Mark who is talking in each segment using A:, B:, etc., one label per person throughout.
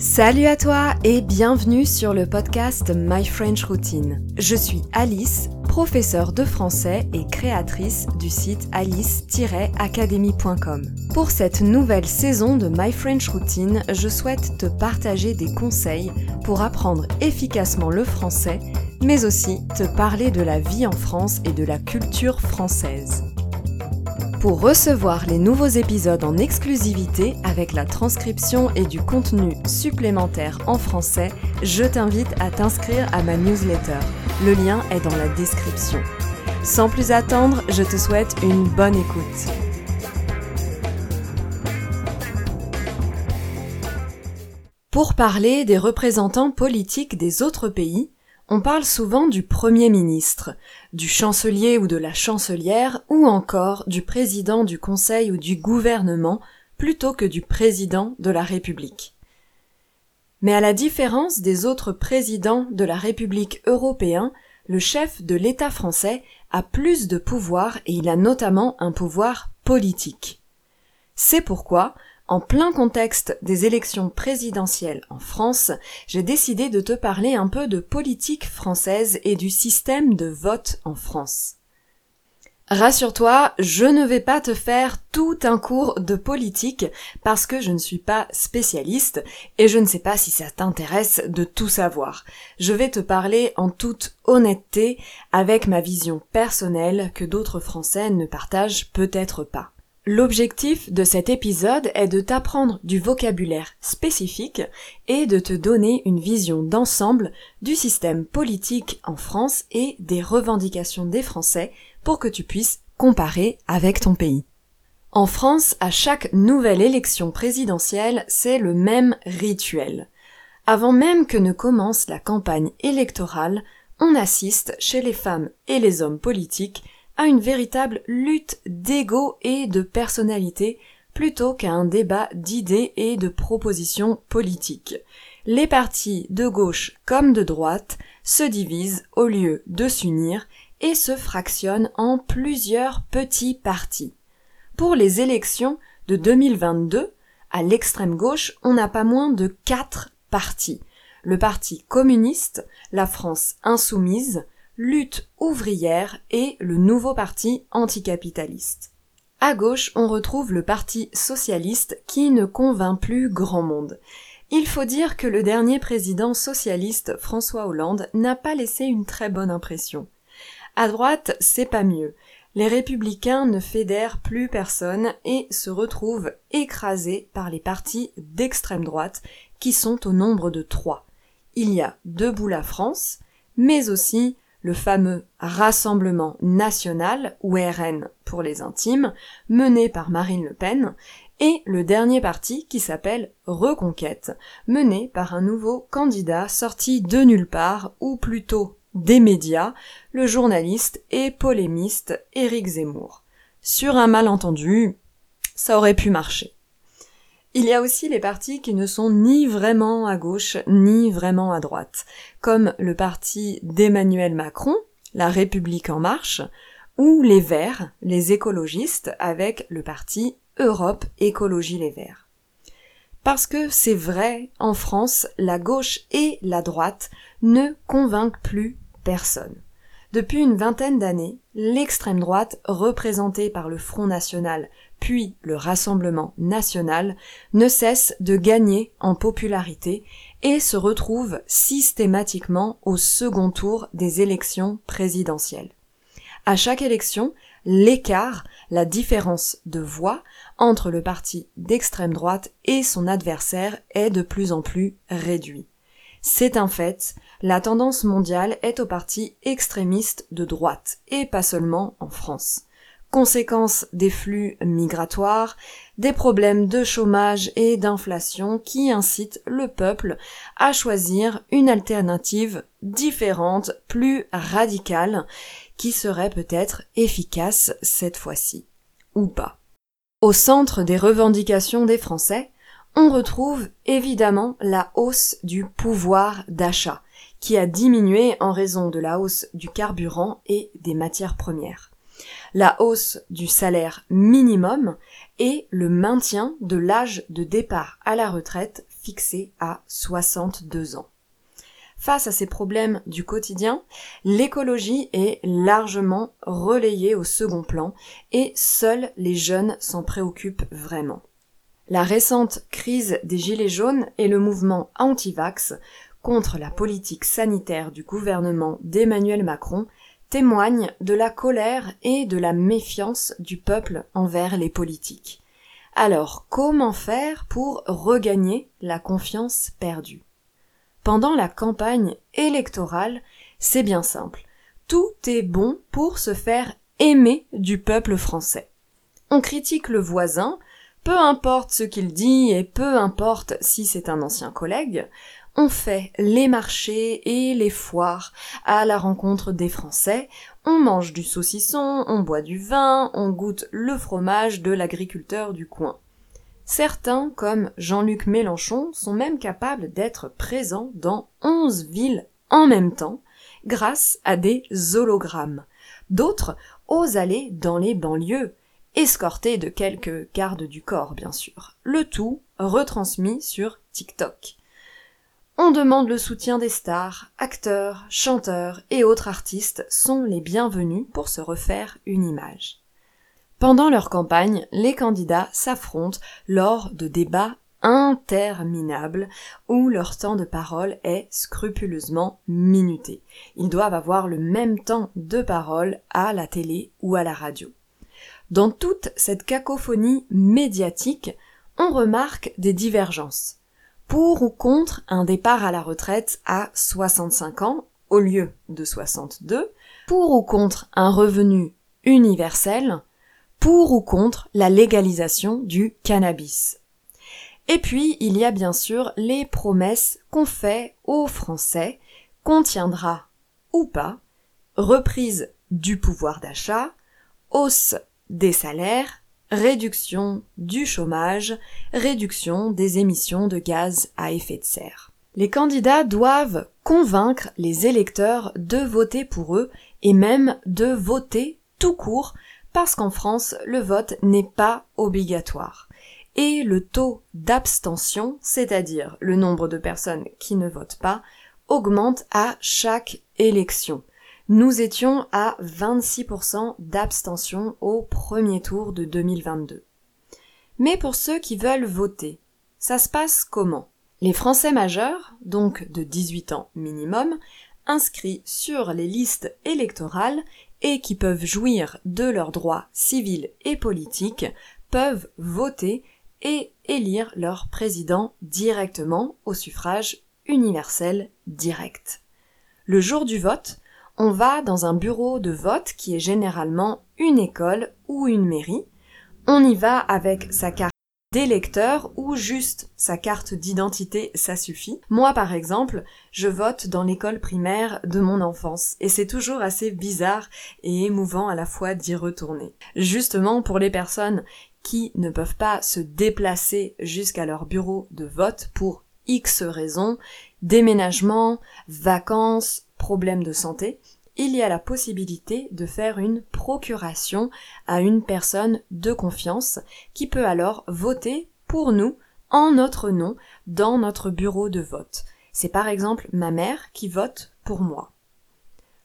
A: Salut à toi et bienvenue sur le podcast My French Routine. Je suis Alice, professeure de français et créatrice du site alice-academy.com. Pour cette nouvelle saison de My French Routine, je souhaite te partager des conseils pour apprendre efficacement le français, mais aussi te parler de la vie en France et de la culture française. Pour recevoir les nouveaux épisodes en exclusivité avec la transcription et du contenu supplémentaire en français, je t'invite à t'inscrire à ma newsletter. Le lien est dans la description. Sans plus attendre, je te souhaite une bonne écoute. Pour parler des représentants politiques des autres pays, on parle souvent du Premier ministre, du chancelier ou de la chancelière, ou encore du président du Conseil ou du gouvernement, plutôt que du président de la République. Mais à la différence des autres présidents de la République européen, le chef de l'État français a plus de pouvoir et il a notamment un pouvoir politique. C'est pourquoi en plein contexte des élections présidentielles en France, j'ai décidé de te parler un peu de politique française et du système de vote en France. Rassure-toi, je ne vais pas te faire tout un cours de politique parce que je ne suis pas spécialiste et je ne sais pas si ça t'intéresse de tout savoir. Je vais te parler en toute honnêteté avec ma vision personnelle que d'autres Français ne partagent peut-être pas. L'objectif de cet épisode est de t'apprendre du vocabulaire spécifique et de te donner une vision d'ensemble du système politique en France et des revendications des Français pour que tu puisses comparer avec ton pays. En France, à chaque nouvelle élection présidentielle, c'est le même rituel. Avant même que ne commence la campagne électorale, on assiste chez les femmes et les hommes politiques à une véritable lutte d'ego et de personnalité plutôt qu'à un débat d'idées et de propositions politiques. Les partis de gauche comme de droite se divisent au lieu de s'unir et se fractionnent en plusieurs petits partis. Pour les élections de 2022, à l'extrême gauche, on n'a pas moins de quatre partis. Le parti communiste, la France insoumise, Lutte ouvrière et le nouveau parti anticapitaliste. À gauche, on retrouve le parti socialiste qui ne convainc plus grand monde. Il faut dire que le dernier président socialiste, François Hollande, n'a pas laissé une très bonne impression. À droite, c'est pas mieux. Les républicains ne fédèrent plus personne et se retrouvent écrasés par les partis d'extrême droite qui sont au nombre de trois. Il y a Debout la France, mais aussi le fameux Rassemblement national, ou RN pour les intimes, mené par Marine Le Pen, et le dernier parti qui s'appelle Reconquête, mené par un nouveau candidat sorti de nulle part, ou plutôt des médias, le journaliste et polémiste Éric Zemmour. Sur un malentendu, ça aurait pu marcher. Il y a aussi les partis qui ne sont ni vraiment à gauche ni vraiment à droite, comme le parti d'Emmanuel Macron, la République en marche, ou les Verts, les écologistes, avec le parti Europe Écologie Les Verts. Parce que c'est vrai, en France, la gauche et la droite ne convainquent plus personne. Depuis une vingtaine d'années, l'extrême droite, représentée par le Front National, puis le Rassemblement national, ne cesse de gagner en popularité et se retrouve systématiquement au second tour des élections présidentielles. À chaque élection, l'écart, la différence de voix entre le parti d'extrême droite et son adversaire est de plus en plus réduit. C'est un fait, la tendance mondiale est au parti extrémiste de droite, et pas seulement en France conséquence des flux migratoires, des problèmes de chômage et d'inflation qui incitent le peuple à choisir une alternative différente, plus radicale, qui serait peut-être efficace cette fois-ci. Ou pas. Au centre des revendications des Français, on retrouve évidemment la hausse du pouvoir d'achat, qui a diminué en raison de la hausse du carburant et des matières premières la hausse du salaire minimum et le maintien de l'âge de départ à la retraite fixé à 62 ans. Face à ces problèmes du quotidien, l'écologie est largement relayée au second plan et seuls les jeunes s'en préoccupent vraiment. La récente crise des Gilets jaunes et le mouvement anti-vax contre la politique sanitaire du gouvernement d'Emmanuel Macron témoignent de la colère et de la méfiance du peuple envers les politiques. Alors, comment faire pour regagner la confiance perdue? Pendant la campagne électorale, c'est bien simple. Tout est bon pour se faire aimer du peuple français. On critique le voisin, peu importe ce qu'il dit et peu importe si c'est un ancien collègue, on fait les marchés et les foires à la rencontre des Français, on mange du saucisson, on boit du vin, on goûte le fromage de l'agriculteur du coin. Certains, comme Jean-Luc Mélenchon, sont même capables d'être présents dans onze villes en même temps, grâce à des hologrammes. D'autres osent aller dans les banlieues, escortés de quelques gardes du corps, bien sûr. Le tout retransmis sur TikTok. On demande le soutien des stars, acteurs, chanteurs et autres artistes sont les bienvenus pour se refaire une image. Pendant leur campagne, les candidats s'affrontent lors de débats interminables où leur temps de parole est scrupuleusement minuté. Ils doivent avoir le même temps de parole à la télé ou à la radio. Dans toute cette cacophonie médiatique, on remarque des divergences. Pour ou contre un départ à la retraite à 65 ans au lieu de 62, pour ou contre un revenu universel, pour ou contre la légalisation du cannabis. Et puis, il y a bien sûr les promesses qu'on fait aux Français, qu'on tiendra ou pas, reprise du pouvoir d'achat, hausse des salaires, réduction du chômage, réduction des émissions de gaz à effet de serre. Les candidats doivent convaincre les électeurs de voter pour eux et même de voter tout court parce qu'en France, le vote n'est pas obligatoire. Et le taux d'abstention, c'est-à-dire le nombre de personnes qui ne votent pas, augmente à chaque élection. Nous étions à 26% d'abstention au premier tour de 2022. Mais pour ceux qui veulent voter, ça se passe comment? Les Français majeurs, donc de 18 ans minimum, inscrits sur les listes électorales et qui peuvent jouir de leurs droits civils et politiques peuvent voter et élire leur président directement au suffrage universel direct. Le jour du vote, on va dans un bureau de vote qui est généralement une école ou une mairie. On y va avec sa carte d'électeur ou juste sa carte d'identité, ça suffit. Moi, par exemple, je vote dans l'école primaire de mon enfance et c'est toujours assez bizarre et émouvant à la fois d'y retourner. Justement, pour les personnes qui ne peuvent pas se déplacer jusqu'à leur bureau de vote pour X raisons, déménagement, vacances, problèmes de santé, il y a la possibilité de faire une procuration à une personne de confiance qui peut alors voter pour nous en notre nom dans notre bureau de vote. C'est par exemple ma mère qui vote pour moi.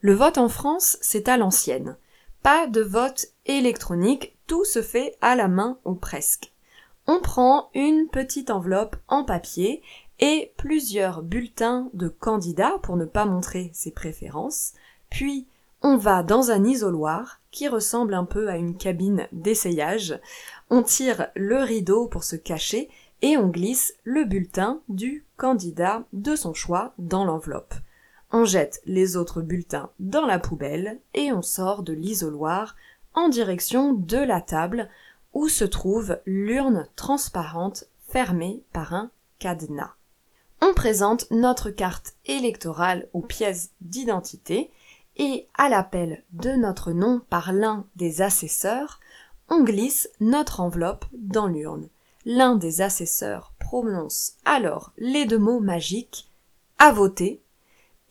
A: Le vote en France, c'est à l'ancienne. Pas de vote électronique, tout se fait à la main ou presque. On prend une petite enveloppe en papier et plusieurs bulletins de candidats pour ne pas montrer ses préférences, puis on va dans un isoloir qui ressemble un peu à une cabine d'essayage, on tire le rideau pour se cacher et on glisse le bulletin du candidat de son choix dans l'enveloppe. On jette les autres bulletins dans la poubelle et on sort de l'isoloir en direction de la table où se trouve l'urne transparente fermée par un cadenas. On présente notre carte électorale aux pièces d'identité et à l'appel de notre nom par l'un des assesseurs, on glisse notre enveloppe dans l'urne. L'un des assesseurs prononce alors les deux mots magiques à voter.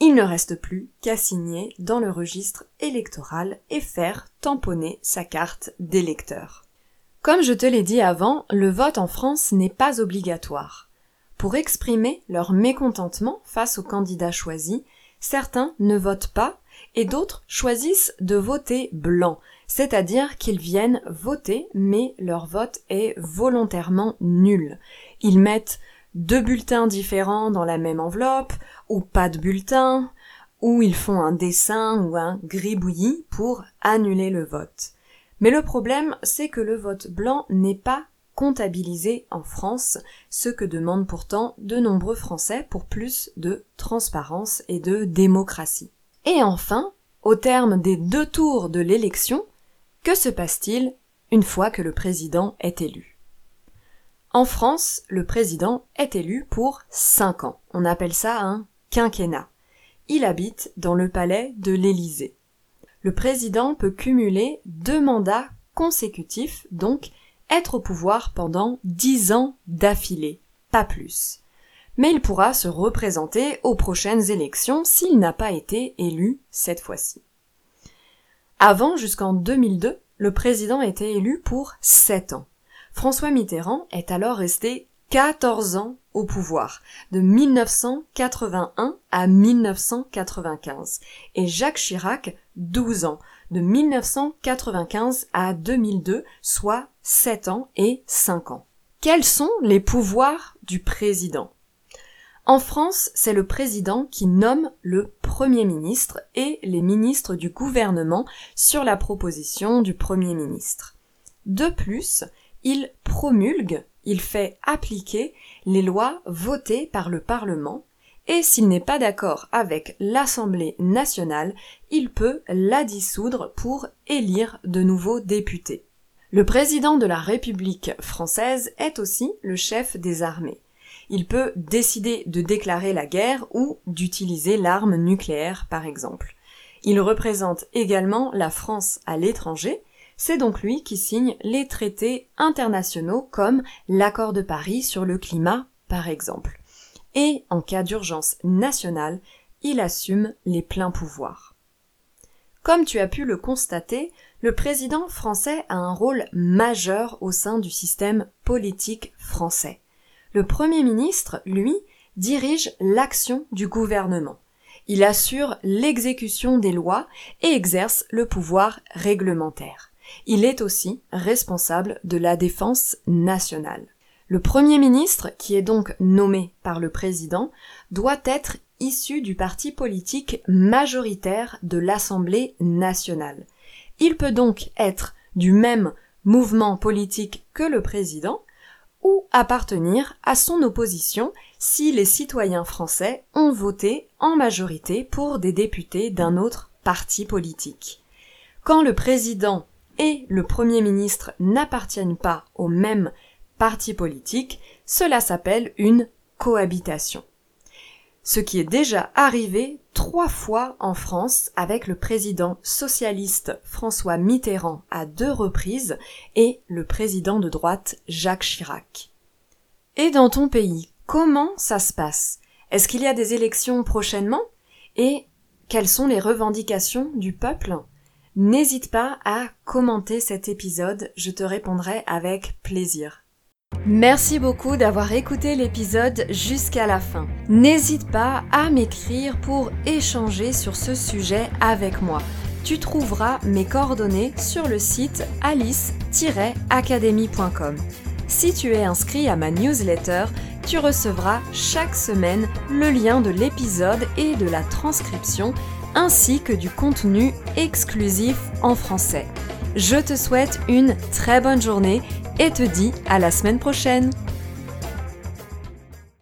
A: Il ne reste plus qu'à signer dans le registre électoral et faire tamponner sa carte d'électeur. Comme je te l'ai dit avant, le vote en France n'est pas obligatoire. Pour exprimer leur mécontentement face au candidat choisi, certains ne votent pas et d'autres choisissent de voter blanc, c'est-à-dire qu'ils viennent voter mais leur vote est volontairement nul. Ils mettent deux bulletins différents dans la même enveloppe, ou pas de bulletin, ou ils font un dessin ou un gribouillis pour annuler le vote. Mais le problème, c'est que le vote blanc n'est pas comptabilisé en France, ce que demandent pourtant de nombreux Français pour plus de transparence et de démocratie. Et enfin, au terme des deux tours de l'élection, que se passe-t-il une fois que le président est élu? En France, le président est élu pour cinq ans. On appelle ça un quinquennat. Il habite dans le palais de l'Élysée. Le président peut cumuler deux mandats consécutifs, donc être au pouvoir pendant dix ans d'affilée, pas plus. Mais il pourra se représenter aux prochaines élections s'il n'a pas été élu cette fois-ci. Avant, jusqu'en 2002, le président était élu pour sept ans. François Mitterrand est alors resté 14 ans au pouvoir, de 1981 à 1995, et Jacques Chirac 12 ans, de 1995 à 2002, soit 7 ans et 5 ans. Quels sont les pouvoirs du président? En France, c'est le président qui nomme le Premier ministre et les ministres du gouvernement sur la proposition du Premier ministre. De plus, il promulgue, il fait appliquer les lois votées par le Parlement et s'il n'est pas d'accord avec l'Assemblée nationale, il peut la dissoudre pour élire de nouveaux députés. Le président de la République française est aussi le chef des armées. Il peut décider de déclarer la guerre ou d'utiliser l'arme nucléaire par exemple. Il représente également la France à l'étranger, c'est donc lui qui signe les traités internationaux comme l'accord de Paris sur le climat par exemple et, en cas d'urgence nationale, il assume les pleins pouvoirs. Comme tu as pu le constater, le président français a un rôle majeur au sein du système politique français. Le Premier ministre, lui, dirige l'action du gouvernement. Il assure l'exécution des lois et exerce le pouvoir réglementaire. Il est aussi responsable de la défense nationale. Le Premier ministre, qui est donc nommé par le président, doit être issu du parti politique majoritaire de l'Assemblée nationale. Il peut donc être du même mouvement politique que le président, ou appartenir à son opposition si les citoyens français ont voté en majorité pour des députés d'un autre parti politique. Quand le président et le Premier ministre n'appartiennent pas au même parti politique, cela s'appelle une cohabitation. Ce qui est déjà arrivé trois fois en France avec le président socialiste François Mitterrand à deux reprises et le président de droite Jacques Chirac. Et dans ton pays, comment ça se passe? Est-ce qu'il y a des élections prochainement? Et quelles sont les revendications du peuple? N'hésite pas à commenter cet épisode, je te répondrai avec plaisir. Merci beaucoup d'avoir écouté l'épisode jusqu'à la fin. N'hésite pas à m'écrire pour échanger sur ce sujet avec moi. Tu trouveras mes coordonnées sur le site alice-academy.com. Si tu es inscrit à ma newsletter, tu recevras chaque semaine le lien de l'épisode et de la transcription ainsi que du contenu exclusif en français. Je te souhaite une très bonne journée et te dis à la semaine prochaine